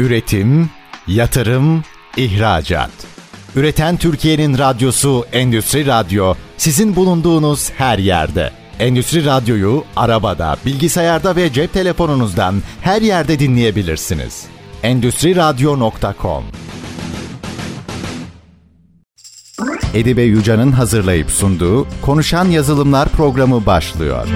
Üretim, yatırım, ihracat. Üreten Türkiye'nin radyosu Endüstri Radyo sizin bulunduğunuz her yerde. Endüstri Radyo'yu arabada, bilgisayarda ve cep telefonunuzdan her yerde dinleyebilirsiniz. Endüstri Radyo.com Edibe Yuca'nın hazırlayıp sunduğu Konuşan Yazılımlar programı başlıyor.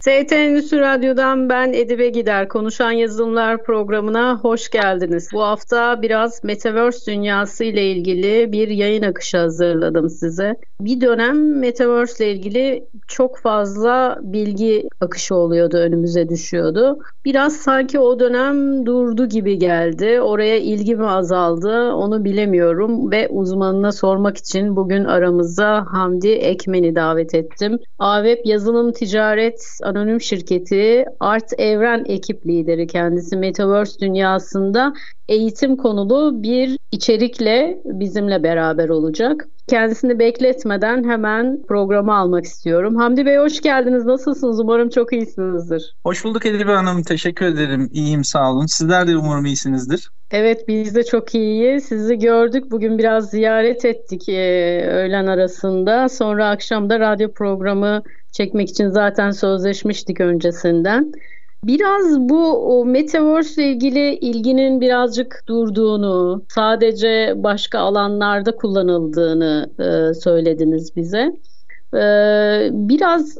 ST Endüstri Radyo'dan ben Edibe Gider. Konuşan Yazılımlar programına hoş geldiniz. Bu hafta biraz Metaverse dünyası ile ilgili bir yayın akışı hazırladım size. Bir dönem Metaverse ile ilgili çok fazla bilgi akışı oluyordu, önümüze düşüyordu. Biraz sanki o dönem durdu gibi geldi. Oraya ilgi mi azaldı onu bilemiyorum ve uzmanına sormak için bugün aramıza Hamdi Ekmen'i davet ettim. AVEP Yazılım Ticaret Anonim Şirketi Art Evren ekip lideri kendisi Metaverse dünyasında eğitim konulu bir içerikle bizimle beraber olacak. Kendisini bekletmeden hemen programı almak istiyorum. Hamdi Bey hoş geldiniz. Nasılsınız? Umarım çok iyisinizdir. Hoş bulduk Edibe Hanım. Teşekkür ederim. İyiyim sağ olun. Sizler de umarım iyisinizdir. Evet biz de çok iyiyiz. Sizi gördük. Bugün biraz ziyaret ettik e, öğlen arasında. Sonra akşam da radyo programı çekmek için zaten sözleşmiştik öncesinden. Biraz bu Metaverse ile ilgili ilginin birazcık durduğunu, sadece başka alanlarda kullanıldığını e, söylediniz bize. E, biraz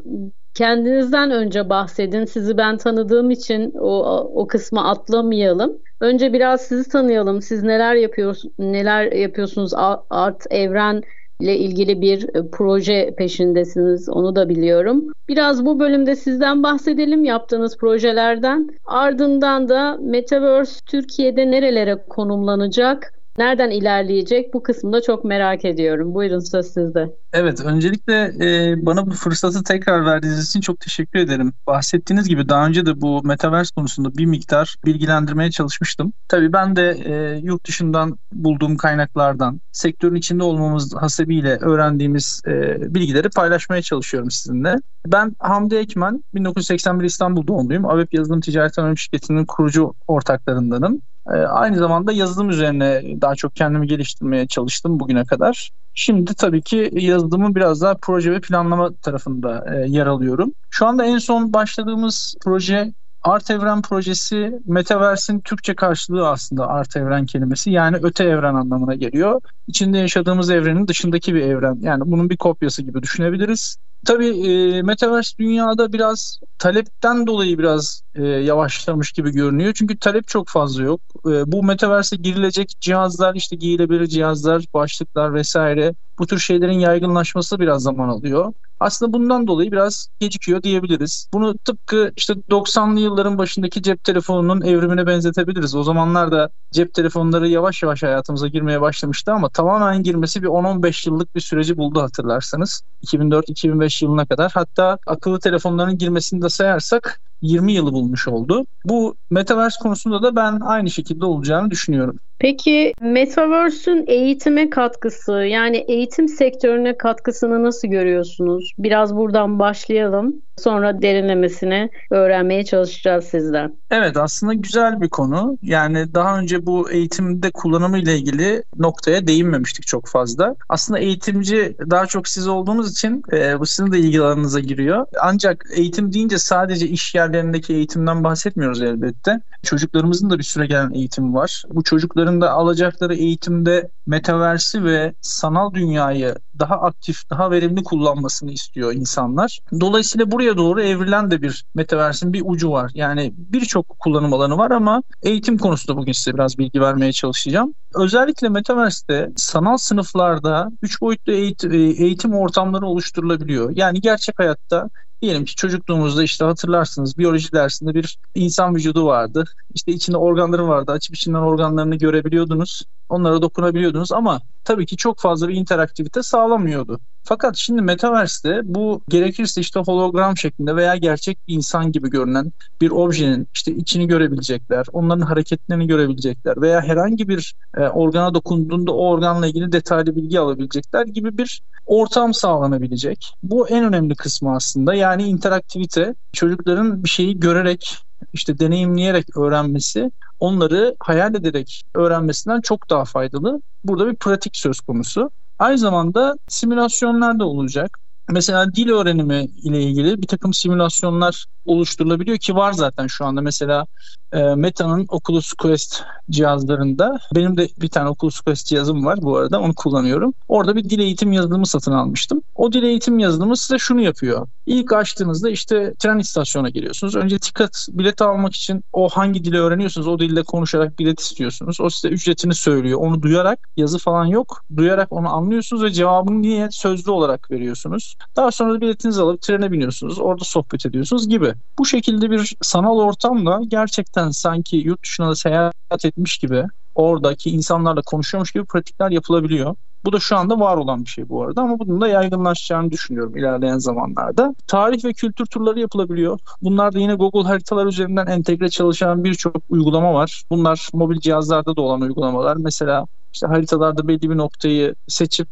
kendinizden önce bahsedin. Sizi ben tanıdığım için o, o kısmı atlamayalım. Önce biraz sizi tanıyalım. Siz neler yapıyorsunuz? Neler yapıyorsunuz? Art Evren ile ilgili bir e, proje peşindesiniz. Onu da biliyorum. Biraz bu bölümde sizden bahsedelim yaptığınız projelerden. Ardından da Metaverse Türkiye'de nerelere konumlanacak? Nereden ilerleyecek bu kısmında çok merak ediyorum. Buyurun söz sizde. Evet öncelikle e, bana bu fırsatı tekrar verdiğiniz için çok teşekkür ederim. Bahsettiğiniz gibi daha önce de bu Metaverse konusunda bir miktar bilgilendirmeye çalışmıştım. Tabii ben de e, yurt dışından bulduğum kaynaklardan, sektörün içinde olmamız hasebiyle öğrendiğimiz e, bilgileri paylaşmaya çalışıyorum sizinle. Ben Hamdi Ekmen, 1981 İstanbul doğumluyum. AVEP Yazılım Ticaret Anonim Şirketi'nin kurucu ortaklarındanım. Ee, aynı zamanda yazılım üzerine daha çok kendimi geliştirmeye çalıştım bugüne kadar. Şimdi tabii ki yazılımın biraz daha proje ve planlama tarafında e, yer alıyorum. Şu anda en son başladığımız proje Art Evren projesi Metaverse'in Türkçe karşılığı aslında Art Evren kelimesi. Yani öte evren anlamına geliyor. İçinde yaşadığımız evrenin dışındaki bir evren. Yani bunun bir kopyası gibi düşünebiliriz. Tabii e, Metaverse dünyada biraz talepten dolayı biraz e, yavaşlamış gibi görünüyor. Çünkü talep çok fazla yok. E, bu Metaverse'e girilecek cihazlar, işte giyilebilir cihazlar, başlıklar vesaire bu tür şeylerin yaygınlaşması biraz zaman alıyor. Aslında bundan dolayı biraz gecikiyor diyebiliriz. Bunu tıpkı işte 90'lı yılların başındaki cep telefonunun evrimine benzetebiliriz. O zamanlar da cep telefonları yavaş yavaş hayatımıza girmeye başlamıştı ama tamamen girmesi bir 10-15 yıllık bir süreci buldu hatırlarsanız. 2004-2005 yılına kadar. Hatta akıllı telefonların girmesini de sayarsak 20 yılı bulmuş oldu. Bu Metaverse konusunda da ben aynı şekilde olacağını düşünüyorum. Peki Metaverse'ün eğitime katkısı yani eğitim sektörüne katkısını nasıl görüyorsunuz? Biraz buradan başlayalım. Sonra derinlemesine öğrenmeye çalışacağız sizden. Evet aslında güzel bir konu. Yani daha önce bu eğitimde kullanımı ile ilgili noktaya değinmemiştik çok fazla. Aslında eğitimci daha çok siz olduğunuz için e, bu sizin de ilgi giriyor. Ancak eğitim deyince sadece iş yerlerindeki eğitimden bahsetmiyoruz elbette. Çocuklarımızın da bir süre gelen eğitimi var. Bu çocukların da alacakları eğitimde metaversi ve sanal dünyayı daha aktif, daha verimli kullanmasını istiyor insanlar. Dolayısıyla buraya doğru evrilen de bir metaversin bir ucu var. Yani birçok kullanım alanı var ama eğitim konusunda bugün size biraz bilgi vermeye çalışacağım. Özellikle metaverse'te sanal sınıflarda üç boyutlu eğitim, eğitim ortamları oluşturulabiliyor. Yani gerçek hayatta Diyelim ki çocukluğumuzda işte hatırlarsınız biyoloji dersinde bir insan vücudu vardı. İşte içinde organları vardı. Açıp içinden organlarını görebiliyordunuz. Onlara dokunabiliyordunuz ama tabii ki çok fazla bir interaktivite sağlamıyordu. Fakat şimdi Metaverse'de bu gerekirse işte hologram şeklinde veya gerçek bir insan gibi görünen bir objenin işte içini görebilecekler, onların hareketlerini görebilecekler veya herhangi bir e, organa dokunduğunda o organla ilgili detaylı bilgi alabilecekler gibi bir ortam sağlanabilecek. Bu en önemli kısmı aslında yani interaktivite çocukların bir şeyi görerek işte deneyimleyerek öğrenmesi onları hayal ederek öğrenmesinden çok daha faydalı. Burada bir pratik söz konusu. Aynı zamanda simülasyonlar da olacak. Mesela dil öğrenimi ile ilgili bir takım simülasyonlar oluşturulabiliyor ki var zaten şu anda. Mesela e, Meta'nın Oculus Quest cihazlarında benim de bir tane Oculus Quest cihazım var bu arada onu kullanıyorum. Orada bir dil eğitim yazılımı satın almıştım. O dil eğitim yazılımı size şunu yapıyor. İlk açtığınızda işte tren istasyonuna giriyorsunuz. Önce ticket bilet almak için o hangi dili öğreniyorsunuz o dilde konuşarak bilet istiyorsunuz. O size ücretini söylüyor. Onu duyarak yazı falan yok. Duyarak onu anlıyorsunuz ve cevabını niye sözlü olarak veriyorsunuz. Daha sonra biletinizi alıp trene biniyorsunuz. Orada sohbet ediyorsunuz gibi. Bu şekilde bir sanal ortamla gerçekten sanki yurt dışına da seyahat etmiş gibi oradaki insanlarla konuşuyormuş gibi pratikler yapılabiliyor. Bu da şu anda var olan bir şey bu arada ama bunun da yaygınlaşacağını düşünüyorum ilerleyen zamanlarda. Tarih ve kültür turları yapılabiliyor. Bunlar da yine Google haritalar üzerinden entegre çalışan birçok uygulama var. Bunlar mobil cihazlarda da olan uygulamalar. Mesela işte haritalarda belli bir noktayı seçip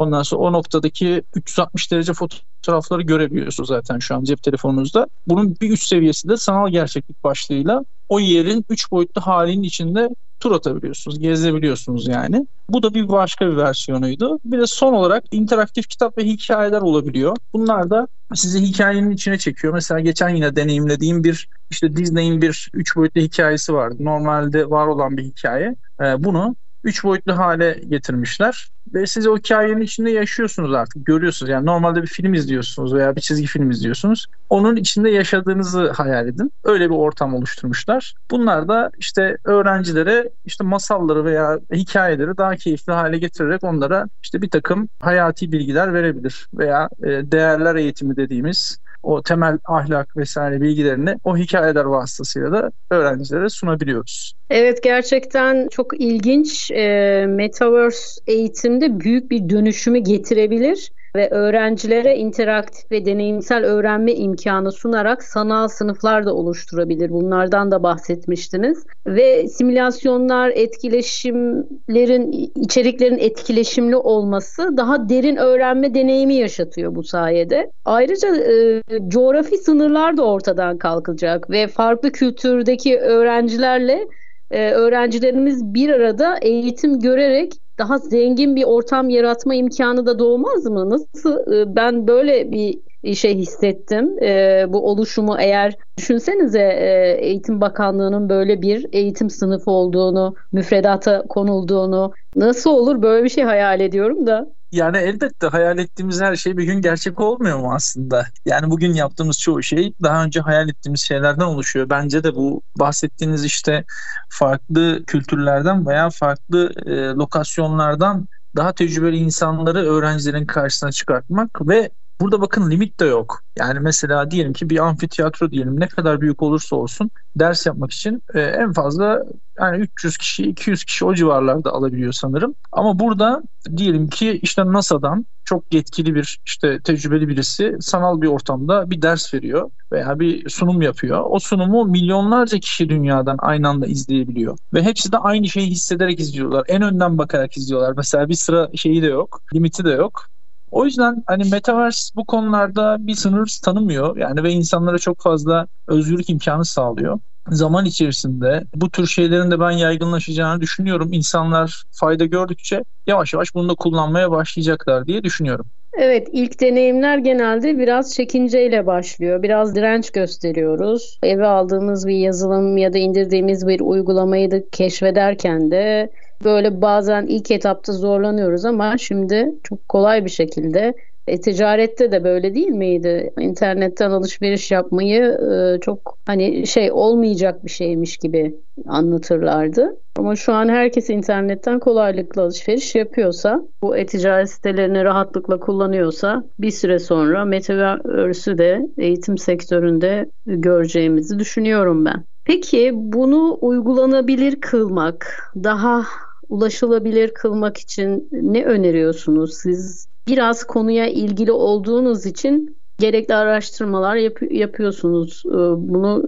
Ondan sonra o noktadaki 360 derece fotoğrafları görebiliyorsunuz zaten şu an cep telefonunuzda. Bunun bir üst seviyesi de sanal gerçeklik başlığıyla o yerin 3 boyutlu halinin içinde tur atabiliyorsunuz, gezebiliyorsunuz yani. Bu da bir başka bir versiyonuydu. Bir de son olarak interaktif kitap ve hikayeler olabiliyor. Bunlar da sizi hikayenin içine çekiyor. Mesela geçen yine deneyimlediğim bir işte Disney'in bir 3 boyutlu hikayesi vardı. Normalde var olan bir hikaye. Ee, bunu 3 boyutlu hale getirmişler. Ve siz o hikayenin içinde yaşıyorsunuz artık görüyorsunuz. Yani normalde bir film izliyorsunuz veya bir çizgi film izliyorsunuz. Onun içinde yaşadığınızı hayal edin. Öyle bir ortam oluşturmuşlar. Bunlar da işte öğrencilere işte masalları veya hikayeleri daha keyifli hale getirerek onlara işte bir takım hayati bilgiler verebilir veya e, değerler eğitimi dediğimiz o temel ahlak vesaire bilgilerini o hikayeler vasıtasıyla da öğrencilere sunabiliyoruz. Evet gerçekten çok ilginç. E, Metaverse eğitimde büyük bir dönüşümü getirebilir ve öğrencilere interaktif ve deneyimsel öğrenme imkanı sunarak sanal sınıflar da oluşturabilir. Bunlardan da bahsetmiştiniz. Ve simülasyonlar, etkileşimlerin, içeriklerin etkileşimli olması daha derin öğrenme deneyimi yaşatıyor bu sayede. Ayrıca e, coğrafi sınırlar da ortadan kalkacak ve farklı kültürdeki öğrencilerle e, öğrencilerimiz bir arada eğitim görerek daha zengin bir ortam yaratma imkanı da doğmaz mı? Nasıl e, ben böyle bir şey hissettim. E, bu oluşumu eğer düşünsenize e, Eğitim Bakanlığı'nın böyle bir eğitim sınıfı olduğunu, müfredata konulduğunu nasıl olur böyle bir şey hayal ediyorum da. Yani elbette hayal ettiğimiz her şey bir gün gerçek olmuyor mu aslında? Yani bugün yaptığımız çoğu şey daha önce hayal ettiğimiz şeylerden oluşuyor. Bence de bu bahsettiğiniz işte farklı kültürlerden veya farklı e, lokasyonlardan daha tecrübeli insanları öğrencilerin karşısına çıkartmak ve Burada bakın limit de yok. Yani mesela diyelim ki bir amfiteyatro diyelim ne kadar büyük olursa olsun ders yapmak için e, en fazla yani 300 kişi 200 kişi o civarlarda alabiliyor sanırım. Ama burada diyelim ki işte NASA'dan çok yetkili bir işte tecrübeli birisi sanal bir ortamda bir ders veriyor veya bir sunum yapıyor. O sunumu milyonlarca kişi dünyadan aynı anda izleyebiliyor. Ve hepsi de aynı şeyi hissederek izliyorlar. En önden bakarak izliyorlar. Mesela bir sıra şeyi de yok, limiti de yok. O yüzden hani Metaverse bu konularda bir sınır tanımıyor. Yani ve insanlara çok fazla özgürlük imkanı sağlıyor. Zaman içerisinde bu tür şeylerin de ben yaygınlaşacağını düşünüyorum. İnsanlar fayda gördükçe yavaş yavaş bunu da kullanmaya başlayacaklar diye düşünüyorum. Evet ilk deneyimler genelde biraz çekinceyle başlıyor. Biraz direnç gösteriyoruz. Eve aldığımız bir yazılım ya da indirdiğimiz bir uygulamayı da keşfederken de Böyle bazen ilk etapta zorlanıyoruz ama şimdi çok kolay bir şekilde e, ticarette de böyle değil miydi? İnternetten alışveriş yapmayı e, çok hani şey olmayacak bir şeymiş gibi anlatırlardı. Ama şu an herkes internetten kolaylıkla alışveriş yapıyorsa, bu e-ticaret sitelerini rahatlıkla kullanıyorsa bir süre sonra Metaverse'ü de eğitim sektöründe göreceğimizi düşünüyorum ben. Peki bunu uygulanabilir kılmak, daha ulaşılabilir kılmak için ne öneriyorsunuz? Siz biraz konuya ilgili olduğunuz için gerekli araştırmalar yap- yapıyorsunuz. Ee, bunu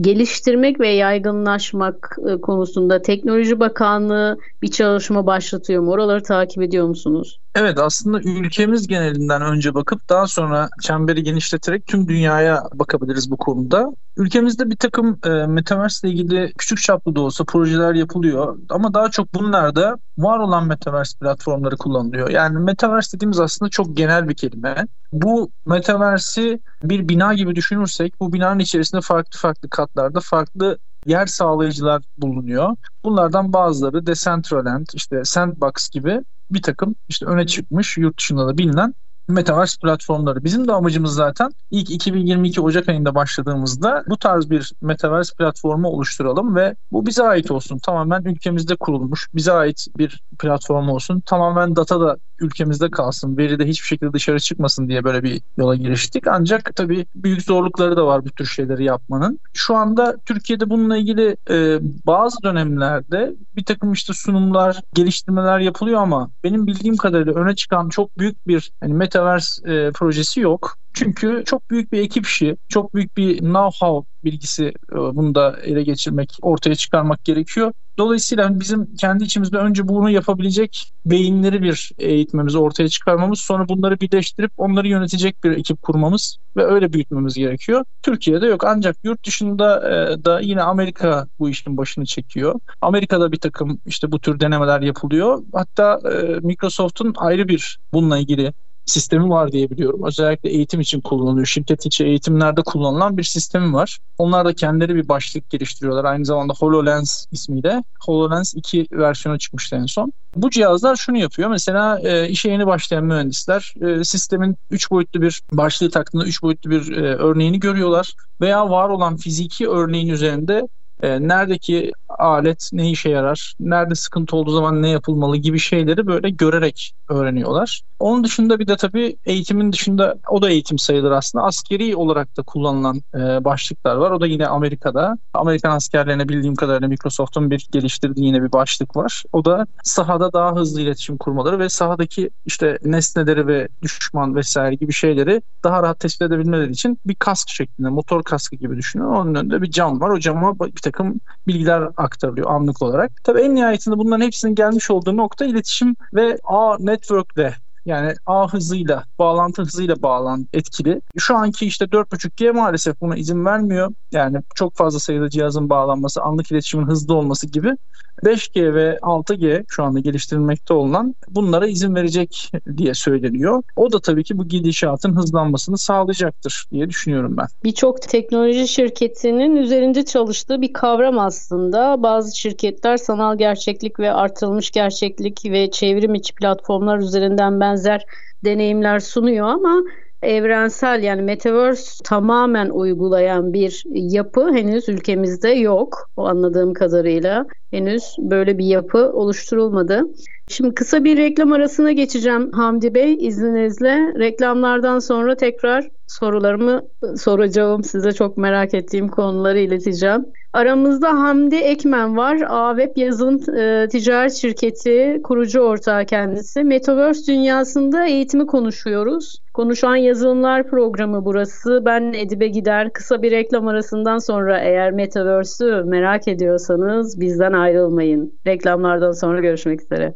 geliştirmek ve yaygınlaşmak e, konusunda Teknoloji Bakanlığı bir çalışma başlatıyor mu? Oraları takip ediyor musunuz? Evet aslında ülkemiz genelinden önce bakıp daha sonra çemberi genişleterek tüm dünyaya bakabiliriz bu konuda. Ülkemizde bir takım e, Metaverse ile ilgili küçük çaplı da olsa projeler yapılıyor ama daha çok bunlarda var olan Metaverse platformları kullanılıyor. Yani Metaverse dediğimiz aslında çok genel bir kelime. Bu Metaverse'i bir bina gibi düşünürsek bu binanın içerisinde farklı farklı katlarda farklı yer sağlayıcılar bulunuyor. Bunlardan bazıları Decentraland, işte Sandbox gibi bir takım işte öne çıkmış yurt dışında da bilinen Metaverse platformları. Bizim de amacımız zaten ilk 2022 Ocak ayında başladığımızda bu tarz bir Metaverse platformu oluşturalım ve bu bize ait olsun. Tamamen ülkemizde kurulmuş, bize ait bir platform olsun. Tamamen data da ülkemizde kalsın, veri de hiçbir şekilde dışarı çıkmasın diye böyle bir yola giriştik. Ancak tabii büyük zorlukları da var bu tür şeyleri yapmanın. Şu anda Türkiye'de bununla ilgili e, bazı dönemlerde bir takım işte sunumlar, geliştirmeler yapılıyor ama benim bildiğim kadarıyla öne çıkan çok büyük bir hani Metaverse e, projesi yok. Çünkü çok büyük bir ekip işi, çok büyük bir know-how bilgisi e, bunu da ele geçirmek, ortaya çıkarmak gerekiyor. Dolayısıyla hani bizim kendi içimizde önce bunu yapabilecek beyinleri bir eğitmemiz, ortaya çıkarmamız, sonra bunları birleştirip onları yönetecek bir ekip kurmamız ve öyle büyütmemiz gerekiyor. Türkiye'de yok ancak yurt dışında e, da yine Amerika bu işin başını çekiyor. Amerika'da bir takım işte bu tür denemeler yapılıyor. Hatta e, Microsoft'un ayrı bir bununla ilgili sistemi var diye biliyorum. Özellikle eğitim için kullanılıyor. Şirket içi eğitimlerde kullanılan bir sistemi var. Onlar da kendileri bir başlık geliştiriyorlar. Aynı zamanda HoloLens ismiyle. HoloLens 2 versiyonu çıkmıştı en son. Bu cihazlar şunu yapıyor. Mesela e, işe yeni başlayan mühendisler e, sistemin 3 boyutlu bir başlığı taktığında 3 boyutlu bir e, örneğini görüyorlar. Veya var olan fiziki örneğin üzerinde e, neredeki alet ne işe yarar, nerede sıkıntı olduğu zaman ne yapılmalı gibi şeyleri böyle görerek öğreniyorlar. Onun dışında bir de tabii eğitimin dışında o da eğitim sayılır aslında. Askeri olarak da kullanılan e, başlıklar var. O da yine Amerika'da. Amerikan askerlerine bildiğim kadarıyla Microsoft'un bir geliştirdiği yine bir başlık var. O da sahada daha hızlı iletişim kurmaları ve sahadaki işte nesneleri ve düşman vesaire gibi şeyleri daha rahat tespit edebilmeleri için bir kask şeklinde, motor kaskı gibi düşünün. Onun önünde bir cam var. O cama bir takım bilgiler aktarılıyor anlık olarak. Tabii en nihayetinde bunların hepsinin gelmiş olduğu nokta iletişim ve ağ network'le yani ağ hızıyla, bağlantı hızıyla bağlan etkili. Şu anki işte 4.5G maalesef buna izin vermiyor. Yani çok fazla sayıda cihazın bağlanması, anlık iletişimin hızlı olması gibi 5G ve 6G şu anda geliştirilmekte olan bunlara izin verecek diye söyleniyor. O da tabii ki bu gidişatın hızlanmasını sağlayacaktır diye düşünüyorum ben. Birçok teknoloji şirketinin üzerinde çalıştığı bir kavram aslında. Bazı şirketler sanal gerçeklik ve artırılmış gerçeklik ve çevrim içi platformlar üzerinden benzer deneyimler sunuyor ama evrensel yani metaverse tamamen uygulayan bir yapı henüz ülkemizde yok. O anladığım kadarıyla henüz böyle bir yapı oluşturulmadı. Şimdi kısa bir reklam arasına geçeceğim Hamdi Bey izninizle. Reklamlardan sonra tekrar sorularımı soracağım. Size çok merak ettiğim konuları ileteceğim. Aramızda Hamdi Ekmen var. A-Web yazılım e, ticaret şirketi kurucu ortağı kendisi. Metaverse dünyasında eğitimi konuşuyoruz. Konuşan Yazılımlar programı burası. Ben Edibe Gider. Kısa bir reklam arasından sonra eğer Metaverse'ü merak ediyorsanız bizden ayrılmayın. Reklamlardan sonra görüşmek üzere.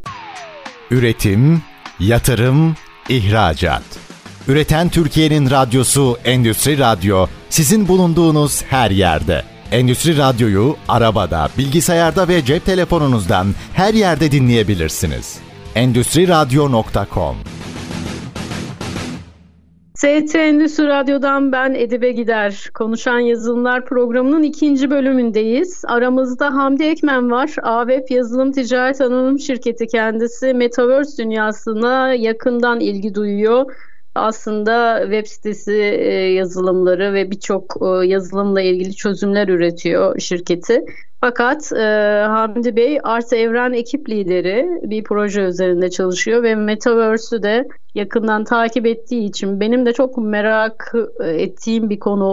Üretim, yatırım, ihracat. Üreten Türkiye'nin radyosu Endüstri Radyo sizin bulunduğunuz her yerde. Endüstri Radyo'yu arabada, bilgisayarda ve cep telefonunuzdan her yerde dinleyebilirsiniz. Endüstri Radyo.com ST Endüstri Radyo'dan ben Edibe Gider. Konuşan Yazılımlar programının ikinci bölümündeyiz. Aramızda Hamdi Ekmen var. AWEB Yazılım Ticaret Anonim Şirketi kendisi. Metaverse dünyasına yakından ilgi duyuyor aslında web sitesi e, yazılımları ve birçok e, yazılımla ilgili çözümler üretiyor şirketi. Fakat e, Hamdi Bey Artı Evren ekip lideri bir proje üzerinde çalışıyor ve Metaverse'ü de yakından takip ettiği için benim de çok merak ettiğim bir konu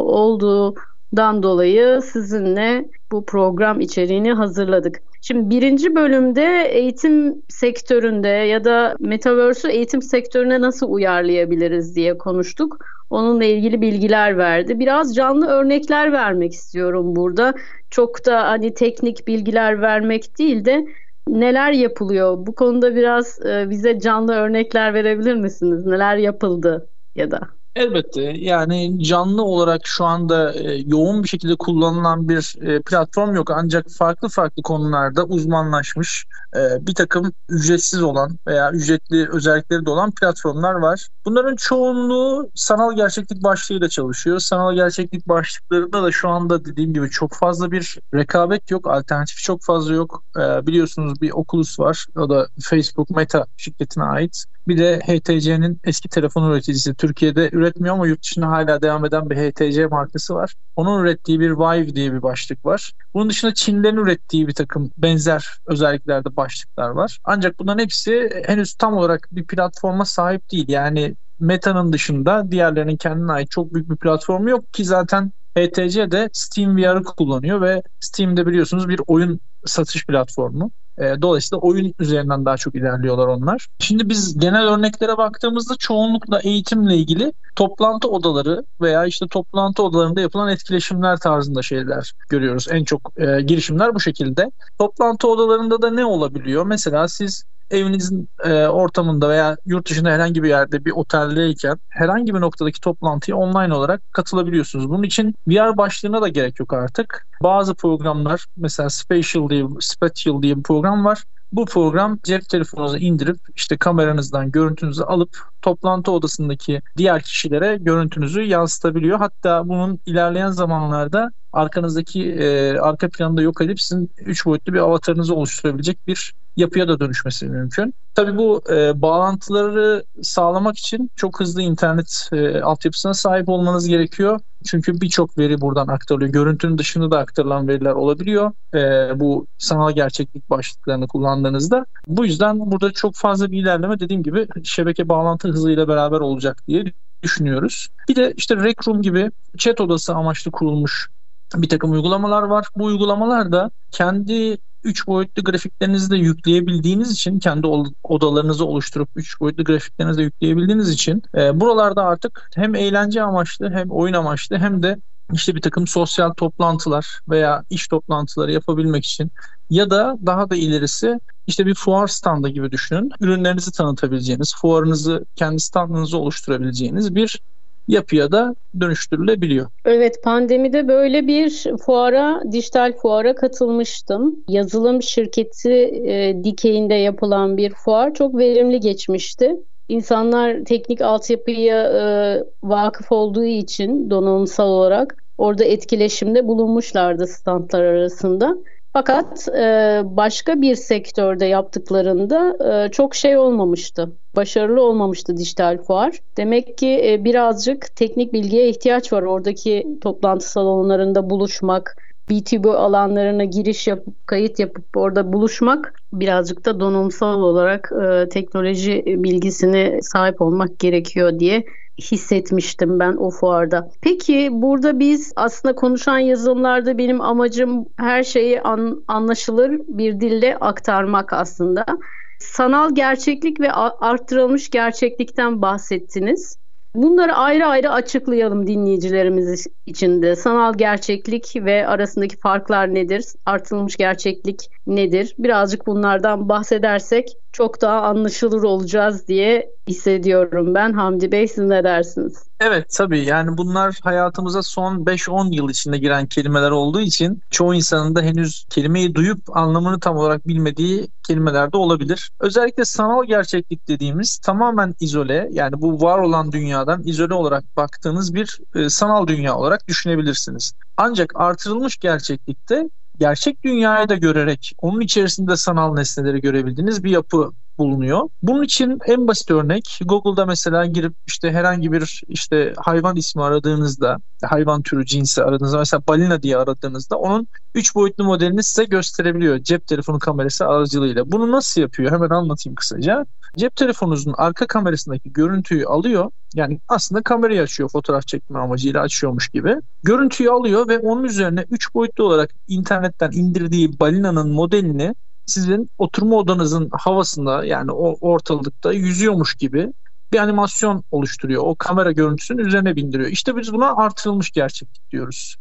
olduğundan dolayı sizinle bu program içeriğini hazırladık. Şimdi birinci bölümde eğitim sektöründe ya da Metaverse'ü eğitim sektörüne nasıl uyarlayabiliriz diye konuştuk. Onunla ilgili bilgiler verdi. Biraz canlı örnekler vermek istiyorum burada. Çok da hani teknik bilgiler vermek değil de neler yapılıyor? Bu konuda biraz e, bize canlı örnekler verebilir misiniz? Neler yapıldı ya da? Elbette yani canlı olarak şu anda e, yoğun bir şekilde kullanılan bir e, platform yok ancak farklı farklı konularda uzmanlaşmış e, bir takım ücretsiz olan veya ücretli özellikleri de olan platformlar var. Bunların çoğunluğu sanal gerçeklik başlığıyla çalışıyor. Sanal gerçeklik başlıklarında da şu anda dediğim gibi çok fazla bir rekabet yok, alternatif çok fazla yok. E, biliyorsunuz bir Oculus var, o da Facebook Meta şirketine ait. Bir de HTC'nin eski telefon üreticisi Türkiye'de üretmiyor ama yurt dışında hala devam eden bir HTC markası var. Onun ürettiği bir Vive diye bir başlık var. Bunun dışında Çinlerin ürettiği bir takım benzer özelliklerde başlıklar var. Ancak bunların hepsi henüz tam olarak bir platforma sahip değil. Yani Meta'nın dışında diğerlerinin kendine ait çok büyük bir platformu yok ki zaten HTC de Steam VR'ı kullanıyor ve Steam'de biliyorsunuz bir oyun satış platformu. E, dolayısıyla oyun üzerinden daha çok ilerliyorlar onlar. Şimdi biz genel örneklere baktığımızda çoğunlukla eğitimle ilgili toplantı odaları veya işte toplantı odalarında yapılan etkileşimler tarzında şeyler görüyoruz. En çok e, girişimler bu şekilde. Toplantı odalarında da ne olabiliyor? Mesela siz evinizin e, ortamında veya yurt dışında herhangi bir yerde bir oteldeyken herhangi bir noktadaki toplantıya online olarak katılabiliyorsunuz. Bunun için VR başlığına da gerek yok artık. Bazı programlar mesela Spatial diye, Spatial diye bir program var. Bu program cep telefonunuzu indirip işte kameranızdan görüntünüzü alıp toplantı odasındaki diğer kişilere görüntünüzü yansıtabiliyor. Hatta bunun ilerleyen zamanlarda arkanızdaki e, arka planında yok edip sizin 3 boyutlu bir avatarınızı oluşturabilecek bir yapıya da dönüşmesi mümkün. Tabii bu e, bağlantıları sağlamak için çok hızlı internet e, altyapısına sahip olmanız gerekiyor. Çünkü birçok veri buradan aktarılıyor. Görüntünün dışında da aktarılan veriler olabiliyor. E, bu sanal gerçeklik başlıklarını kullandığınızda. Bu yüzden burada çok fazla bir ilerleme dediğim gibi şebeke bağlantı hızıyla beraber olacak diye düşünüyoruz. Bir de işte Rec Room gibi chat odası amaçlı kurulmuş bir takım uygulamalar var. Bu uygulamalar da kendi 3 boyutlu grafiklerinizi de yükleyebildiğiniz için kendi odalarınızı oluşturup 3 boyutlu grafiklerinizi de yükleyebildiğiniz için e, buralarda artık hem eğlence amaçlı hem oyun amaçlı hem de işte bir takım sosyal toplantılar veya iş toplantıları yapabilmek için ya da daha da ilerisi işte bir fuar standı gibi düşünün. Ürünlerinizi tanıtabileceğiniz, fuarınızı, kendi standınızı oluşturabileceğiniz bir yapıya da dönüştürülebiliyor. Evet pandemide böyle bir fuara, dijital fuara katılmıştım. Yazılım şirketi e, dikeyinde yapılan bir fuar çok verimli geçmişti. İnsanlar teknik altyapıya e, vakıf olduğu için donanımsal olarak orada etkileşimde bulunmuşlardı standlar arasında. Fakat e, başka bir sektörde yaptıklarında e, çok şey olmamıştı. Başarılı olmamıştı dijital fuar. Demek ki e, birazcık teknik bilgiye ihtiyaç var. Oradaki toplantı salonlarında buluşmak, BTB alanlarına giriş yapıp kayıt yapıp orada buluşmak birazcık da donanımsal olarak e, teknoloji bilgisine sahip olmak gerekiyor diye hissetmiştim ben o fuarda. Peki burada biz aslında konuşan yazılımlarda benim amacım her şeyi an, anlaşılır bir dille aktarmak aslında. Sanal gerçeklik ve arttırılmış gerçeklikten bahsettiniz. Bunları ayrı ayrı açıklayalım dinleyicilerimiz için de. Sanal gerçeklik ve arasındaki farklar nedir? Artılmış gerçeklik nedir? Birazcık bunlardan bahsedersek çok daha anlaşılır olacağız diye hissediyorum ben. Hamdi Bey siz ne dersiniz? Evet tabii yani bunlar hayatımıza son 5-10 yıl içinde giren kelimeler olduğu için çoğu insanın da henüz kelimeyi duyup anlamını tam olarak bilmediği kelimeler de olabilir. Özellikle sanal gerçeklik dediğimiz tamamen izole yani bu var olan dünyadan izole olarak baktığınız bir e, sanal dünya olarak düşünebilirsiniz. Ancak artırılmış gerçeklikte gerçek dünyayı da görerek onun içerisinde sanal nesneleri görebildiğiniz bir yapı bulunuyor. Bunun için en basit örnek Google'da mesela girip işte herhangi bir işte hayvan ismi aradığınızda hayvan türü cinsi aradığınızda mesela balina diye aradığınızda onun 3 boyutlu modelini size gösterebiliyor cep telefonu kamerası aracılığıyla. Bunu nasıl yapıyor? Hemen anlatayım kısaca. Cep telefonunuzun arka kamerasındaki görüntüyü alıyor. Yani aslında kamerayı açıyor fotoğraf çekme amacıyla açıyormuş gibi. Görüntüyü alıyor ve onun üzerine 3 boyutlu olarak internetten indirdiği balinanın modelini sizin oturma odanızın havasında yani o ortalıkta yüzüyormuş gibi bir animasyon oluşturuyor. O kamera görüntüsünün üzerine bindiriyor. İşte biz buna artırılmış gerçeklik diyoruz.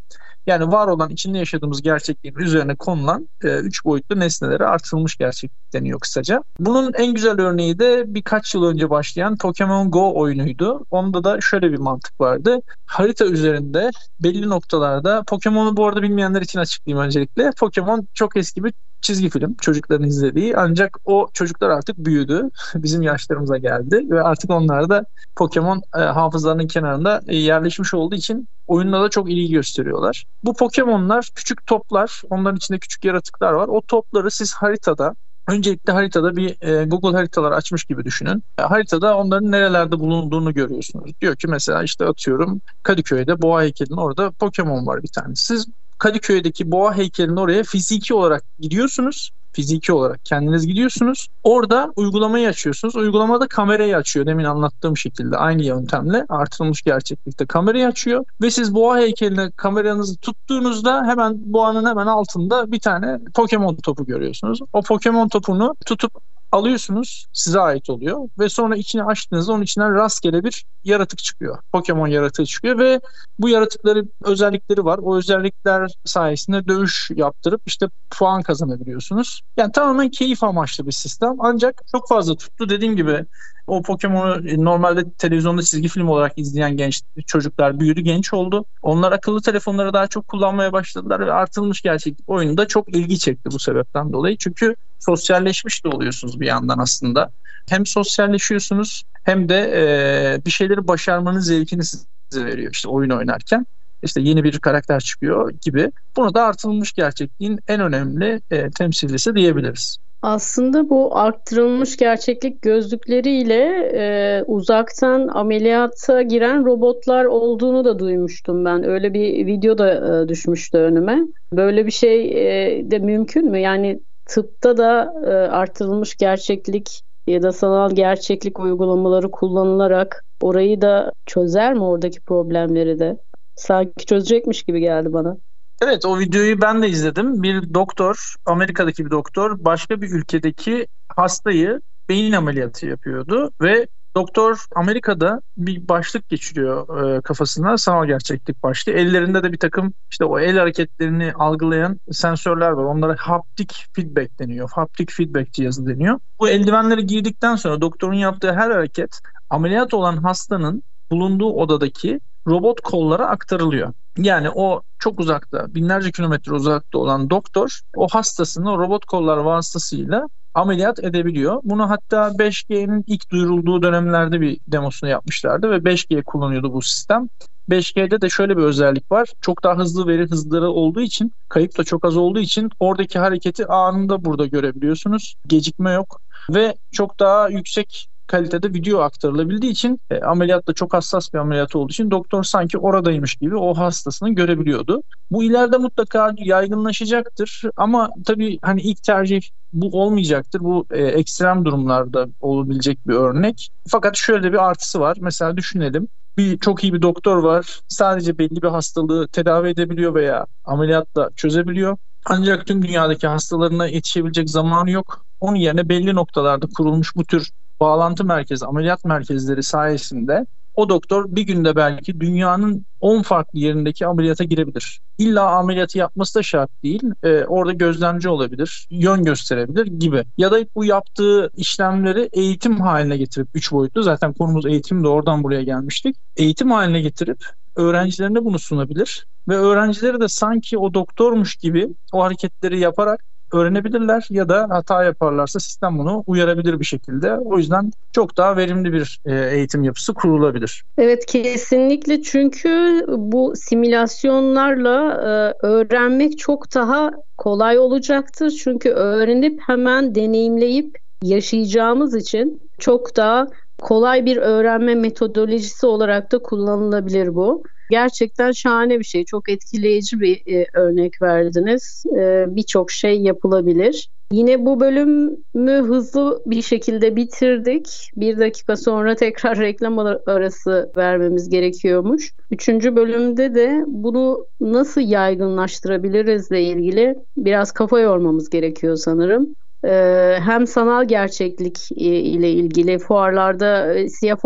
Yani var olan içinde yaşadığımız gerçekliğin üzerine konulan 3 e, boyutlu nesnelere artırılmış gerçeklik deniyor kısaca. Bunun en güzel örneği de birkaç yıl önce başlayan Pokemon Go oyunuydu. Onda da şöyle bir mantık vardı. Harita üzerinde belli noktalarda Pokemon'u bu arada bilmeyenler için açıklayayım öncelikle. Pokemon çok eski bir çizgi film çocukların izlediği ancak o çocuklar artık büyüdü. Bizim yaşlarımıza geldi ve artık onlar da Pokemon e, hafızlarının kenarında e, yerleşmiş olduğu için oyunda da çok ilgi gösteriyorlar. Bu Pokemon'lar küçük toplar, onların içinde küçük yaratıklar var. O topları siz haritada Öncelikle haritada bir e, Google haritalar açmış gibi düşünün. E, haritada onların nerelerde bulunduğunu görüyorsunuz. Diyor ki mesela işte atıyorum Kadıköy'de Boğa heykelinin orada Pokemon var bir tane. Siz Kadıköy'deki boğa heykelinin oraya fiziki olarak gidiyorsunuz. Fiziki olarak kendiniz gidiyorsunuz. Orada uygulamayı açıyorsunuz. Uygulamada kamerayı açıyor demin anlattığım şekilde aynı yöntemle artırılmış gerçeklikte kamerayı açıyor ve siz boğa heykeline kameranızı tuttuğunuzda hemen boğanın hemen altında bir tane Pokemon topu görüyorsunuz. O Pokemon topunu tutup alıyorsunuz size ait oluyor ve sonra içini açtığınızda onun içinden rastgele bir yaratık çıkıyor. Pokemon yaratığı çıkıyor ve bu yaratıkların özellikleri var. O özellikler sayesinde dövüş yaptırıp işte puan kazanabiliyorsunuz. Yani tamamen keyif amaçlı bir sistem. Ancak çok fazla tuttu. Dediğim gibi o Pokemon'u normalde televizyonda çizgi film olarak izleyen genç çocuklar büyüdü, genç oldu. Onlar akıllı telefonları daha çok kullanmaya başladılar ve artılmış gerçeklik oyunda çok ilgi çekti bu sebepten dolayı. Çünkü sosyalleşmiş de oluyorsunuz bir yandan aslında. Hem sosyalleşiyorsunuz hem de e, bir şeyleri başarmanın zevkini size veriyor işte oyun oynarken. İşte yeni bir karakter çıkıyor gibi. Bunu da artılmış gerçekliğin en önemli e, temsilcisi diyebiliriz. Aslında bu arttırılmış gerçeklik gözlükleriyle e, uzaktan ameliyata giren robotlar olduğunu da duymuştum ben. Öyle bir video da e, düşmüştü önüme. Böyle bir şey e, de mümkün mü? Yani tıpta da e, artırılmış gerçeklik ya da sanal gerçeklik uygulamaları kullanılarak orayı da çözer mi oradaki problemleri de? Sanki çözecekmiş gibi geldi bana. Evet o videoyu ben de izledim. Bir doktor, Amerika'daki bir doktor başka bir ülkedeki hastayı beyin ameliyatı yapıyordu ve doktor Amerika'da bir başlık geçiriyor e, kafasına sanal gerçeklik başlığı. Ellerinde de bir takım işte o el hareketlerini algılayan sensörler var. Onlara haptik feedback deniyor. Haptik feedback cihazı deniyor. Bu eldivenleri giydikten sonra doktorun yaptığı her hareket ameliyat olan hastanın bulunduğu odadaki robot kollara aktarılıyor. Yani o çok uzakta, binlerce kilometre uzakta olan doktor o hastasını robot kollar vasıtasıyla ameliyat edebiliyor. Bunu hatta 5G'nin ilk duyurulduğu dönemlerde bir demosunu yapmışlardı ve 5G kullanıyordu bu sistem. 5G'de de şöyle bir özellik var. Çok daha hızlı veri hızları olduğu için, kayıp da çok az olduğu için oradaki hareketi anında burada görebiliyorsunuz. Gecikme yok ve çok daha yüksek kalitede video aktarılabildiği için e, ameliyat da çok hassas bir ameliyat olduğu için doktor sanki oradaymış gibi o hastasını görebiliyordu. Bu ileride mutlaka yaygınlaşacaktır ama tabii hani ilk tercih bu olmayacaktır. Bu e, ekstrem durumlarda olabilecek bir örnek. Fakat şöyle bir artısı var. Mesela düşünelim bir çok iyi bir doktor var. Sadece belli bir hastalığı tedavi edebiliyor veya ameliyatla çözebiliyor. Ancak tüm dünyadaki hastalarına yetişebilecek zamanı yok. Onun yerine belli noktalarda kurulmuş bu tür bağlantı merkezi, ameliyat merkezleri sayesinde o doktor bir günde belki dünyanın 10 farklı yerindeki ameliyata girebilir. İlla ameliyatı yapması da şart değil. Ee, orada gözlemci olabilir, yön gösterebilir gibi. Ya da bu yaptığı işlemleri eğitim haline getirip 3 boyutlu zaten konumuz eğitim de oradan buraya gelmiştik. Eğitim haline getirip öğrencilerine bunu sunabilir ve öğrencileri de sanki o doktormuş gibi o hareketleri yaparak öğrenebilirler ya da hata yaparlarsa sistem bunu uyarabilir bir şekilde. O yüzden çok daha verimli bir e, eğitim yapısı kurulabilir. Evet kesinlikle çünkü bu simülasyonlarla e, öğrenmek çok daha kolay olacaktır. Çünkü öğrenip hemen deneyimleyip yaşayacağımız için çok daha kolay bir öğrenme metodolojisi olarak da kullanılabilir bu. Gerçekten şahane bir şey. Çok etkileyici bir e, örnek verdiniz. E, Birçok şey yapılabilir. Yine bu bölümü hızlı bir şekilde bitirdik. Bir dakika sonra tekrar reklam arası vermemiz gerekiyormuş. Üçüncü bölümde de bunu nasıl yaygınlaştırabilirizle ilgili biraz kafa yormamız gerekiyor sanırım. Ee, hem sanal gerçeklik e, ile ilgili fuarlarda e, siyah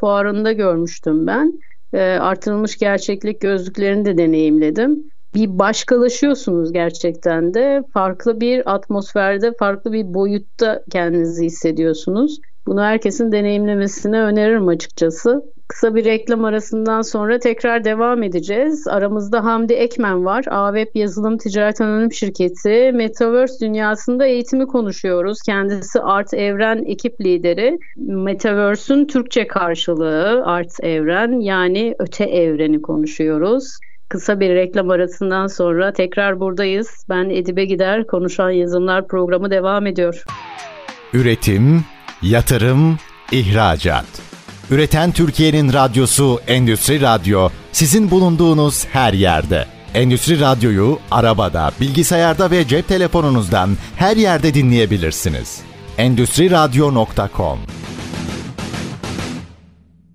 fuarında görmüştüm ben e, artırılmış gerçeklik gözlüklerini de deneyimledim. bir başkalaşıyorsunuz gerçekten de. Farklı bir atmosferde, farklı bir boyutta kendinizi hissediyorsunuz. Bunu herkesin deneyimlemesini öneririm açıkçası. Kısa bir reklam arasından sonra tekrar devam edeceğiz. Aramızda Hamdi Ekmen var. AWeb Yazılım Ticaret Anonim Şirketi. Metaverse dünyasında eğitimi konuşuyoruz. Kendisi Art Evren ekip lideri. Metaverse'ün Türkçe karşılığı Art Evren yani öte evreni konuşuyoruz. Kısa bir reklam arasından sonra tekrar buradayız. Ben Edibe Gider, Konuşan Yazımlar programı devam ediyor. Üretim, yatırım, ihracat. Üreten Türkiye'nin radyosu Endüstri Radyo sizin bulunduğunuz her yerde. Endüstri Radyo'yu arabada, bilgisayarda ve cep telefonunuzdan her yerde dinleyebilirsiniz. Endüstri Radyo.com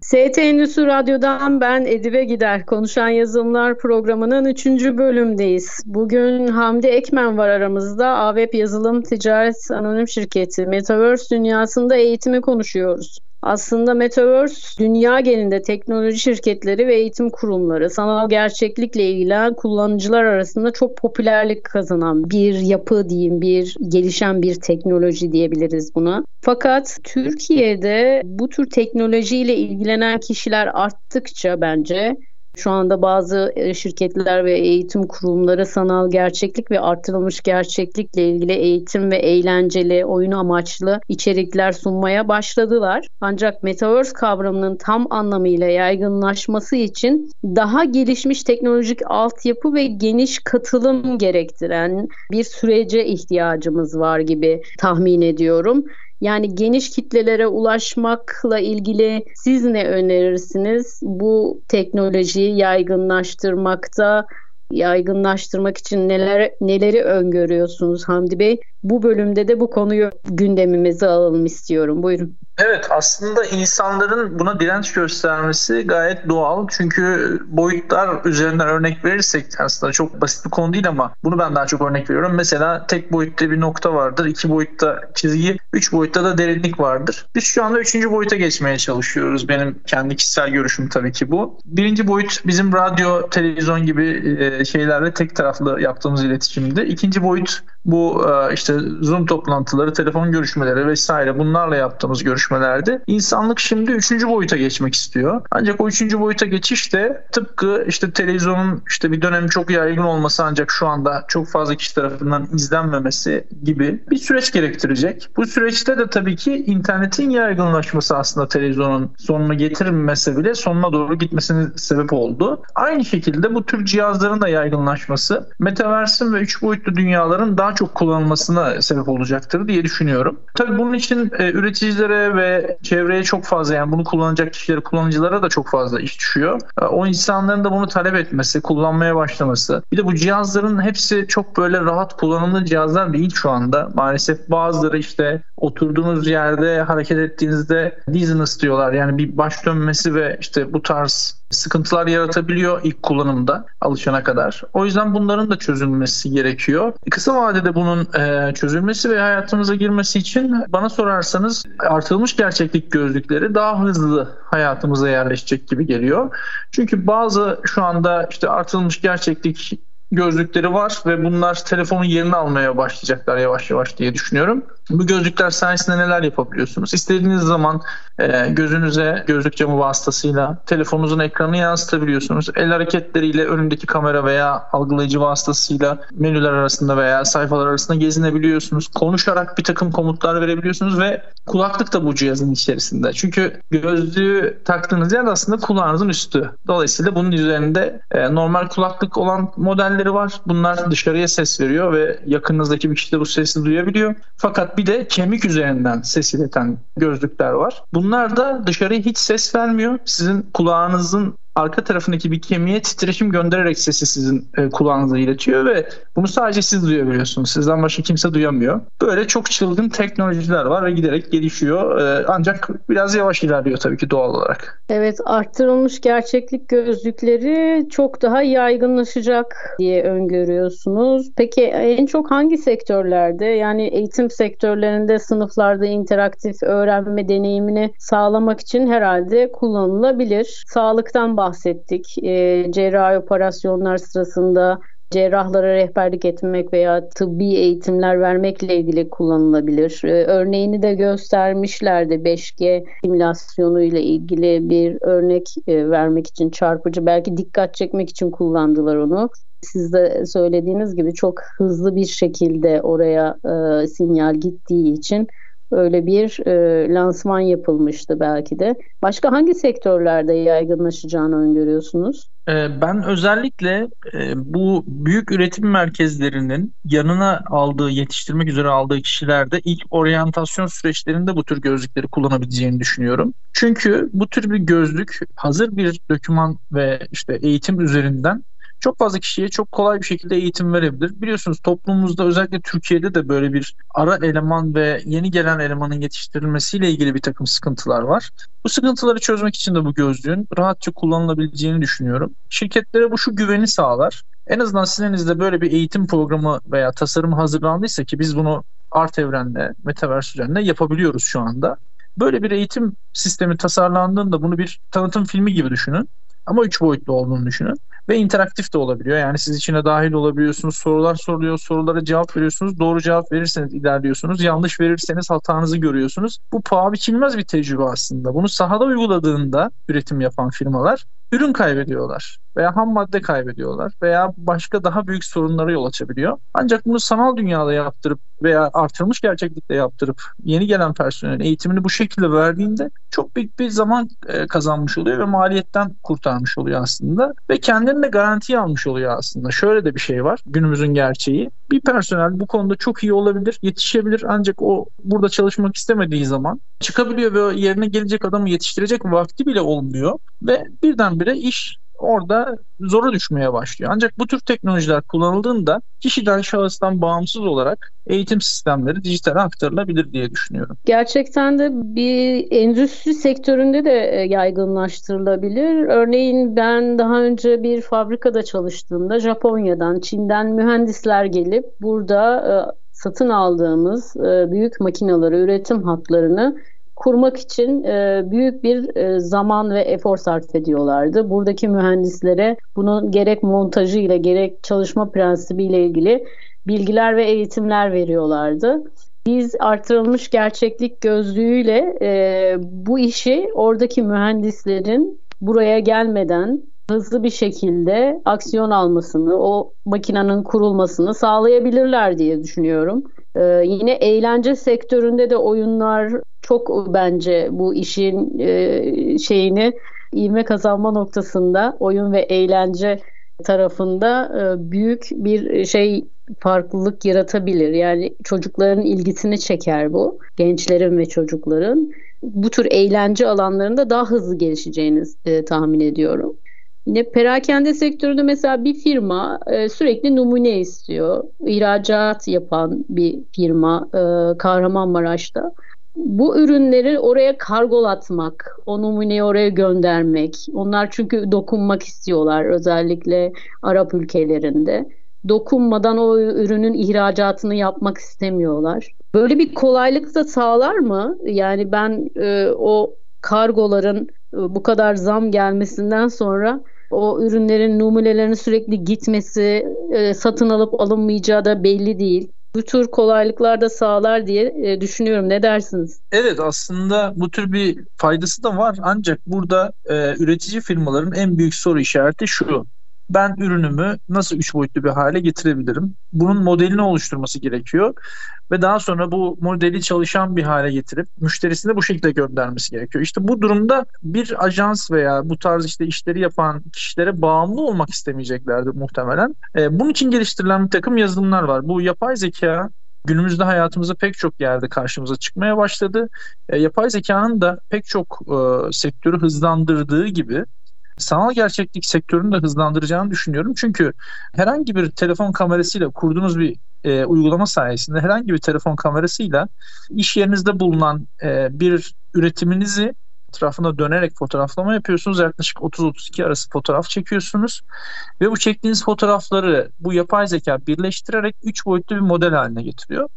ST Endüstri Radyo'dan ben Edibe Gider. Konuşan Yazılımlar programının 3. bölümdeyiz. Bugün Hamdi Ekmen var aramızda. AWeb Yazılım Ticaret Anonim Şirketi Metaverse dünyasında eğitimi konuşuyoruz. Aslında Metaverse dünya genelinde teknoloji şirketleri ve eğitim kurumları sanal gerçeklikle ilgilenen kullanıcılar arasında çok popülerlik kazanan bir yapı diyeyim, bir gelişen bir teknoloji diyebiliriz buna. Fakat Türkiye'de bu tür teknolojiyle ilgilenen kişiler arttıkça bence şu anda bazı e, şirketler ve eğitim kurumları sanal gerçeklik ve artırılmış gerçeklikle ilgili eğitim ve eğlenceli, oyun amaçlı içerikler sunmaya başladılar. Ancak Metaverse kavramının tam anlamıyla yaygınlaşması için daha gelişmiş teknolojik altyapı ve geniş katılım gerektiren bir sürece ihtiyacımız var gibi tahmin ediyorum. Yani geniş kitlelere ulaşmakla ilgili siz ne önerirsiniz? Bu teknolojiyi yaygınlaştırmakta yaygınlaştırmak için neler neleri öngörüyorsunuz Hamdi Bey? Bu bölümde de bu konuyu gündemimize alalım istiyorum. Buyurun. Evet aslında insanların buna direnç göstermesi gayet doğal. Çünkü boyutlar üzerinden örnek verirsek aslında çok basit bir konu değil ama bunu ben daha çok örnek veriyorum. Mesela tek boyutta bir nokta vardır, iki boyutta çizgi, üç boyutta da derinlik vardır. Biz şu anda üçüncü boyuta geçmeye çalışıyoruz. Benim kendi kişisel görüşüm tabii ki bu. Birinci boyut bizim radyo, televizyon gibi e, şeylerle tek taraflı yaptığımız iletişimdi. İkinci boyut bu e, işte Zoom toplantıları, telefon görüşmeleri vesaire bunlarla yaptığımız görüşmelerde insanlık şimdi üçüncü boyuta geçmek istiyor. Ancak o üçüncü boyuta geçiş de tıpkı işte televizyonun işte bir dönem çok yaygın olması ancak şu anda çok fazla kişi tarafından izlenmemesi gibi bir süreç gerektirecek. Bu süreçte de tabii ki internetin yaygınlaşması aslında televizyonun sonunu getirmese bile sonuna doğru gitmesine sebep oldu. Aynı şekilde bu tür cihazların da yaygınlaşması Metaverse'in ve üç boyutlu dünyaların daha çok kullanılmasına sebep olacaktır diye düşünüyorum. Tabii bunun için e, üreticilere ve çevreye çok fazla yani bunu kullanacak kişilere, kullanıcılara da çok fazla iş düşüyor. E, o insanların da bunu talep etmesi, kullanmaya başlaması. Bir de bu cihazların hepsi çok böyle rahat kullanımlı cihazlar değil şu anda. Maalesef bazıları işte oturduğunuz yerde hareket ettiğinizde dizziness diyorlar. Yani bir baş dönmesi ve işte bu tarz sıkıntılar yaratabiliyor ilk kullanımda alışana kadar. O yüzden bunların da çözülmesi gerekiyor. Kısa vadede bunun e, çözülmesi ve hayatımıza girmesi için bana sorarsanız artılmış gerçeklik gözlükleri daha hızlı hayatımıza yerleşecek gibi geliyor. Çünkü bazı şu anda işte artılmış gerçeklik gözlükleri var ve bunlar telefonun yerini almaya başlayacaklar yavaş yavaş diye düşünüyorum. Bu gözlükler sayesinde neler yapabiliyorsunuz? İstediğiniz zaman e, gözünüze gözlük camı vasıtasıyla telefonunuzun ekranını yansıtabiliyorsunuz. El hareketleriyle önündeki kamera veya algılayıcı vasıtasıyla menüler arasında veya sayfalar arasında gezinebiliyorsunuz. Konuşarak bir takım komutlar verebiliyorsunuz ve kulaklık da bu cihazın içerisinde. Çünkü gözlüğü taktığınız yer aslında kulağınızın üstü. Dolayısıyla bunun üzerinde e, normal kulaklık olan modelleri var. Bunlar dışarıya ses veriyor ve yakınınızdaki bir kişi de bu sesi duyabiliyor. Fakat bir de kemik üzerinden ses ileten gözlükler var. Bunlar da dışarıya hiç ses vermiyor. Sizin kulağınızın arka tarafındaki bir kemiğe titreşim göndererek sesi sizin e, kulağınıza iletiyor ve bunu sadece siz duyabiliyorsunuz. Sizden başka kimse duyamıyor. Böyle çok çılgın teknolojiler var ve giderek gelişiyor. E, ancak biraz yavaş ilerliyor tabii ki doğal olarak. Evet arttırılmış gerçeklik gözlükleri çok daha yaygınlaşacak diye öngörüyorsunuz. Peki en çok hangi sektörlerde yani eğitim sektörlerinde sınıflarda interaktif öğrenme deneyimini sağlamak için herhalde kullanılabilir. Sağlıktan bahsettik. E, cerrahi operasyonlar sırasında cerrahlara rehberlik etmek veya tıbbi eğitimler vermekle ilgili kullanılabilir. Ee, örneğini de göstermişlerdi 5G simülasyonu ile ilgili bir örnek e, vermek için çarpıcı belki dikkat çekmek için kullandılar onu. Siz de söylediğiniz gibi çok hızlı bir şekilde oraya e, sinyal gittiği için öyle bir e, lansman yapılmıştı belki de. Başka hangi sektörlerde yaygınlaşacağını öngörüyorsunuz? E, ben özellikle e, bu büyük üretim merkezlerinin yanına aldığı, yetiştirmek üzere aldığı kişilerde ilk oryantasyon süreçlerinde bu tür gözlükleri kullanabileceğini düşünüyorum. Çünkü bu tür bir gözlük hazır bir doküman ve işte eğitim üzerinden çok fazla kişiye çok kolay bir şekilde eğitim verebilir. Biliyorsunuz toplumumuzda özellikle Türkiye'de de böyle bir ara eleman ve yeni gelen elemanın yetiştirilmesiyle ilgili bir takım sıkıntılar var. Bu sıkıntıları çözmek için de bu gözlüğün rahatça kullanılabileceğini düşünüyorum. Şirketlere bu şu güveni sağlar. En azından sizin böyle bir eğitim programı veya tasarım hazırlandıysa ki biz bunu Art Evren'le, Metaverse üzerinde yapabiliyoruz şu anda. Böyle bir eğitim sistemi tasarlandığında bunu bir tanıtım filmi gibi düşünün. Ama üç boyutlu olduğunu düşünün ve interaktif de olabiliyor. Yani siz içine dahil olabiliyorsunuz. Sorular soruluyor. Sorulara cevap veriyorsunuz. Doğru cevap verirseniz ilerliyorsunuz. Yanlış verirseniz hatanızı görüyorsunuz. Bu paha biçilmez bir tecrübe aslında. Bunu sahada uyguladığında üretim yapan firmalar ürün kaybediyorlar veya ham madde kaybediyorlar veya başka daha büyük sorunlara yol açabiliyor. Ancak bunu sanal dünyada yaptırıp veya artırılmış gerçeklikte yaptırıp yeni gelen personelin eğitimini bu şekilde verdiğinde çok büyük bir zaman e, kazanmış oluyor ve maliyetten kurtarmış oluyor aslında ve kendini de garantiye almış oluyor aslında. Şöyle de bir şey var günümüzün gerçeği. Bir personel bu konuda çok iyi olabilir, yetişebilir. Ancak o burada çalışmak istemediği zaman çıkabiliyor ve yerine gelecek adamı yetiştirecek vakti bile olmuyor. Ve birdenbire iş orada zora düşmeye başlıyor. Ancak bu tür teknolojiler kullanıldığında kişiden şahıstan bağımsız olarak eğitim sistemleri dijitale aktarılabilir diye düşünüyorum. Gerçekten de bir endüstri sektöründe de e, yaygınlaştırılabilir. Örneğin ben daha önce bir fabrikada çalıştığımda Japonya'dan, Çin'den mühendisler gelip burada e, satın aldığımız e, büyük makinaları, üretim hatlarını kurmak için e, büyük bir e, zaman ve efor sarf ediyorlardı. Buradaki mühendislere bunun gerek montajı ile gerek çalışma prensibi ile ilgili bilgiler ve eğitimler veriyorlardı. Biz artırılmış gerçeklik gözlüğüyle e, bu işi oradaki mühendislerin buraya gelmeden hızlı bir şekilde aksiyon almasını, o makinenin kurulmasını sağlayabilirler diye düşünüyorum. Ee, yine eğlence sektöründe de oyunlar çok bence bu işin e, şeyini ivme kazanma noktasında oyun ve eğlence tarafında e, büyük bir şey farklılık yaratabilir. Yani çocukların ilgisini çeker bu. Gençlerin ve çocukların. Bu tür eğlence alanlarında daha hızlı gelişeceğini e, tahmin ediyorum. Yine perakende sektöründe mesela bir firma e, sürekli numune istiyor. İhracat yapan bir firma e, Kahramanmaraş'ta. Bu ürünleri oraya kargolatmak, o numuneyi oraya göndermek. Onlar çünkü dokunmak istiyorlar özellikle Arap ülkelerinde. Dokunmadan o ürünün ihracatını yapmak istemiyorlar. Böyle bir kolaylık da sağlar mı? Yani ben e, o kargoların e, bu kadar zam gelmesinden sonra o ürünlerin numunelerinin sürekli gitmesi, e, satın alıp alınmayacağı da belli değil. Bu tür kolaylıklar da sağlar diye e, düşünüyorum. Ne dersiniz? Evet aslında bu tür bir faydası da var. Ancak burada e, üretici firmaların en büyük soru işareti şu ben ürünümü nasıl üç boyutlu bir hale getirebilirim? Bunun modelini oluşturması gerekiyor ve daha sonra bu modeli çalışan bir hale getirip müşterisine bu şekilde göndermesi gerekiyor. İşte bu durumda bir ajans veya bu tarz işte işleri yapan kişilere bağımlı olmak istemeyeceklerdir muhtemelen. E, bunun için geliştirilen bir takım yazılımlar var. Bu yapay zeka günümüzde hayatımızda pek çok yerde karşımıza çıkmaya başladı. E, yapay zekanın da pek çok e, sektörü hızlandırdığı gibi sanal gerçeklik sektörünü de hızlandıracağını düşünüyorum. Çünkü herhangi bir telefon kamerasıyla kurduğunuz bir e, uygulama sayesinde herhangi bir telefon kamerasıyla iş yerinizde bulunan e, bir üretiminizi etrafına dönerek fotoğraflama yapıyorsunuz. Yaklaşık 30-32 arası fotoğraf çekiyorsunuz. Ve bu çektiğiniz fotoğrafları bu yapay zeka birleştirerek 3 boyutlu bir model haline getiriyor.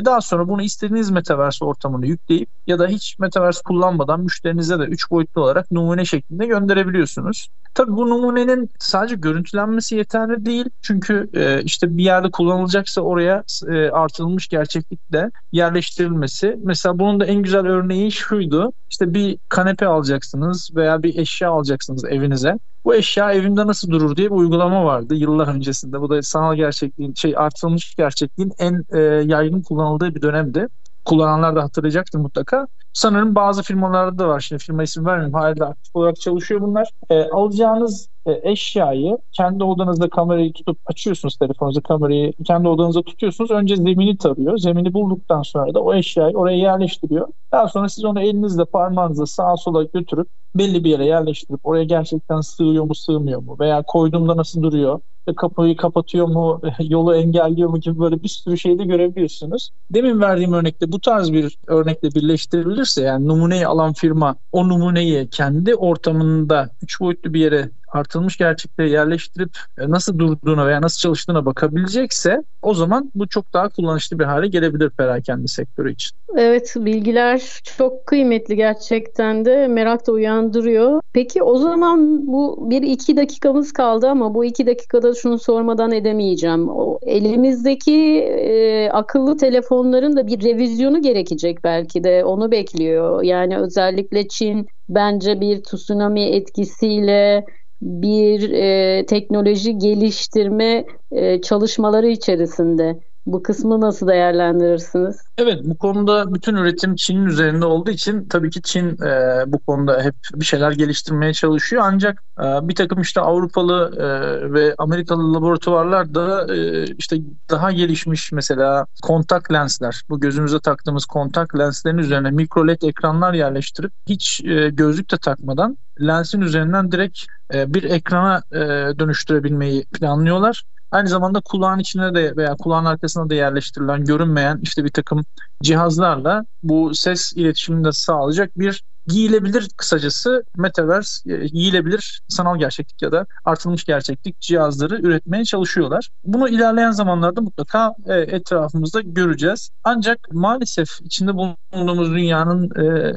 Ve daha sonra bunu istediğiniz Metaverse ortamını yükleyip ya da hiç Metaverse kullanmadan müşterinize de 3 boyutlu olarak numune şeklinde gönderebiliyorsunuz. Tabii bu numunenin sadece görüntülenmesi yeterli değil. Çünkü e, işte bir yerde kullanılacaksa oraya e, artırılmış gerçeklikle yerleştirilmesi. Mesela bunun da en güzel örneği şuydu. İşte bir kanepe alacaksınız veya bir eşya alacaksınız evinize. Bu eşya evimde nasıl durur diye bir uygulama vardı yıllar öncesinde. Bu da sanal gerçekliğin, şey artırılmış gerçekliğin en e, yaygın kullanıldığı bir dönemdi kullananlar da hatırlayacaktır mutlaka. Sanırım bazı firmalarda da var. Şimdi firma isim vermeyeyim. Hala aktif olarak çalışıyor bunlar. E, alacağınız e, eşyayı kendi odanızda kamerayı tutup açıyorsunuz telefonunuza kamerayı kendi odanızda tutuyorsunuz. Önce zemini tarıyor. Zemini bulduktan sonra da o eşyayı oraya yerleştiriyor. Daha sonra siz onu elinizle parmağınızla sağa sola götürüp belli bir yere yerleştirip oraya gerçekten sığıyor mu sığmıyor mu veya koyduğumda nasıl duruyor kapıyı kapatıyor mu, yolu engelliyor mu gibi böyle bir sürü şey de görebiliyorsunuz. Demin verdiğim örnekte bu tarz bir örnekle birleştirilirse yani numuneyi alan firma o numuneyi kendi ortamında üç boyutlu bir yere artılmış gerçekliğe yerleştirip e, nasıl durduğuna veya nasıl çalıştığına bakabilecekse o zaman bu çok daha kullanışlı bir hale gelebilir perakende sektörü için. Evet bilgiler çok kıymetli gerçekten de merak da uyandırıyor. Peki o zaman bu bir iki dakikamız kaldı ama bu iki dakikada şunu sormadan edemeyeceğim. O elimizdeki e, akıllı telefonların da bir revizyonu gerekecek belki de onu bekliyor. Yani özellikle Çin bence bir tsunami etkisiyle bir e, teknoloji geliştirme e, çalışmaları içerisinde. Bu kısmı nasıl değerlendirirsiniz? Evet bu konuda bütün üretim Çin'in üzerinde olduğu için tabii ki Çin e, bu konuda hep bir şeyler geliştirmeye çalışıyor. Ancak e, bir takım işte Avrupalı e, ve Amerikalı laboratuvarlar da e, işte daha gelişmiş mesela kontak lensler bu gözümüze taktığımız kontak lenslerin üzerine mikro led ekranlar yerleştirip hiç e, gözlük de takmadan lensin üzerinden direkt e, bir ekrana e, dönüştürebilmeyi planlıyorlar. Aynı zamanda kulağın içine de veya kulağın arkasına da yerleştirilen görünmeyen işte bir takım cihazlarla bu ses iletişimini de sağlayacak bir giyilebilir kısacası metaverse e, giyilebilir sanal gerçeklik ya da artılmış gerçeklik cihazları üretmeye çalışıyorlar. Bunu ilerleyen zamanlarda mutlaka e, etrafımızda göreceğiz. Ancak maalesef içinde bulunduğumuz dünyanın e,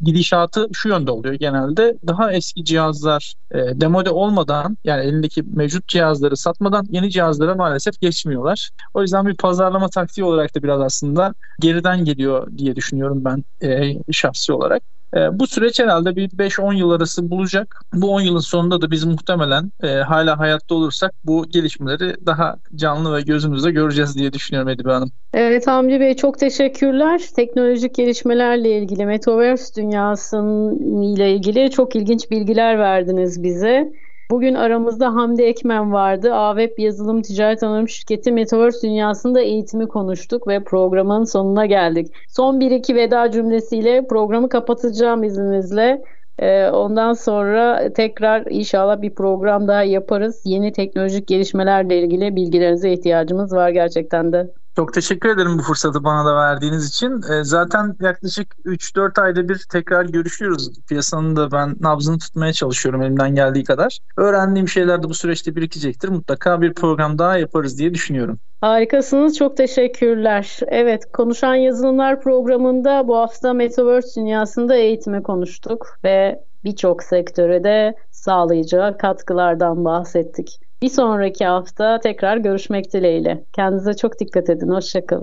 gidişatı şu yönde oluyor genelde. Daha eski cihazlar e, demode olmadan yani elindeki mevcut cihazları satmadan yeni cihazlara maalesef geçmiyorlar. O yüzden bir pazarlama taktiği olarak da biraz aslında geriden geliyor diye düşünüyorum ben e, şahsi olarak. E, bu süreç herhalde bir 5-10 yıl arası bulacak. Bu 10 yılın sonunda da biz muhtemelen e, hala hayatta olursak bu gelişmeleri daha canlı ve gözümüzde göreceğiz diye düşünüyorum Edibe Hanım. Evet Hamdi Bey çok teşekkürler. Teknolojik gelişmelerle ilgili Metaverse dünyasıyla ilgili çok ilginç bilgiler verdiniz bize. Bugün aramızda Hamdi Ekmen vardı. AWEB Yazılım Ticaret Anonim Şirketi Metaverse dünyasında eğitimi konuştuk ve programın sonuna geldik. Son bir iki veda cümlesiyle programı kapatacağım izninizle. Ee, ondan sonra tekrar inşallah bir program daha yaparız. Yeni teknolojik gelişmelerle ilgili bilgilerinize ihtiyacımız var gerçekten de. Çok teşekkür ederim bu fırsatı bana da verdiğiniz için. E, zaten yaklaşık 3-4 ayda bir tekrar görüşüyoruz. Piyasanın da ben nabzını tutmaya çalışıyorum elimden geldiği kadar. Öğrendiğim şeyler de bu süreçte birikecektir. Mutlaka bir program daha yaparız diye düşünüyorum. Harikasınız. Çok teşekkürler. Evet, Konuşan Yazılımlar programında bu hafta Metaverse dünyasında eğitime konuştuk ve birçok sektöre de sağlayacağı katkılardan bahsettik. Bir sonraki hafta tekrar görüşmek dileğiyle. Kendinize çok dikkat edin. Hoşçakalın.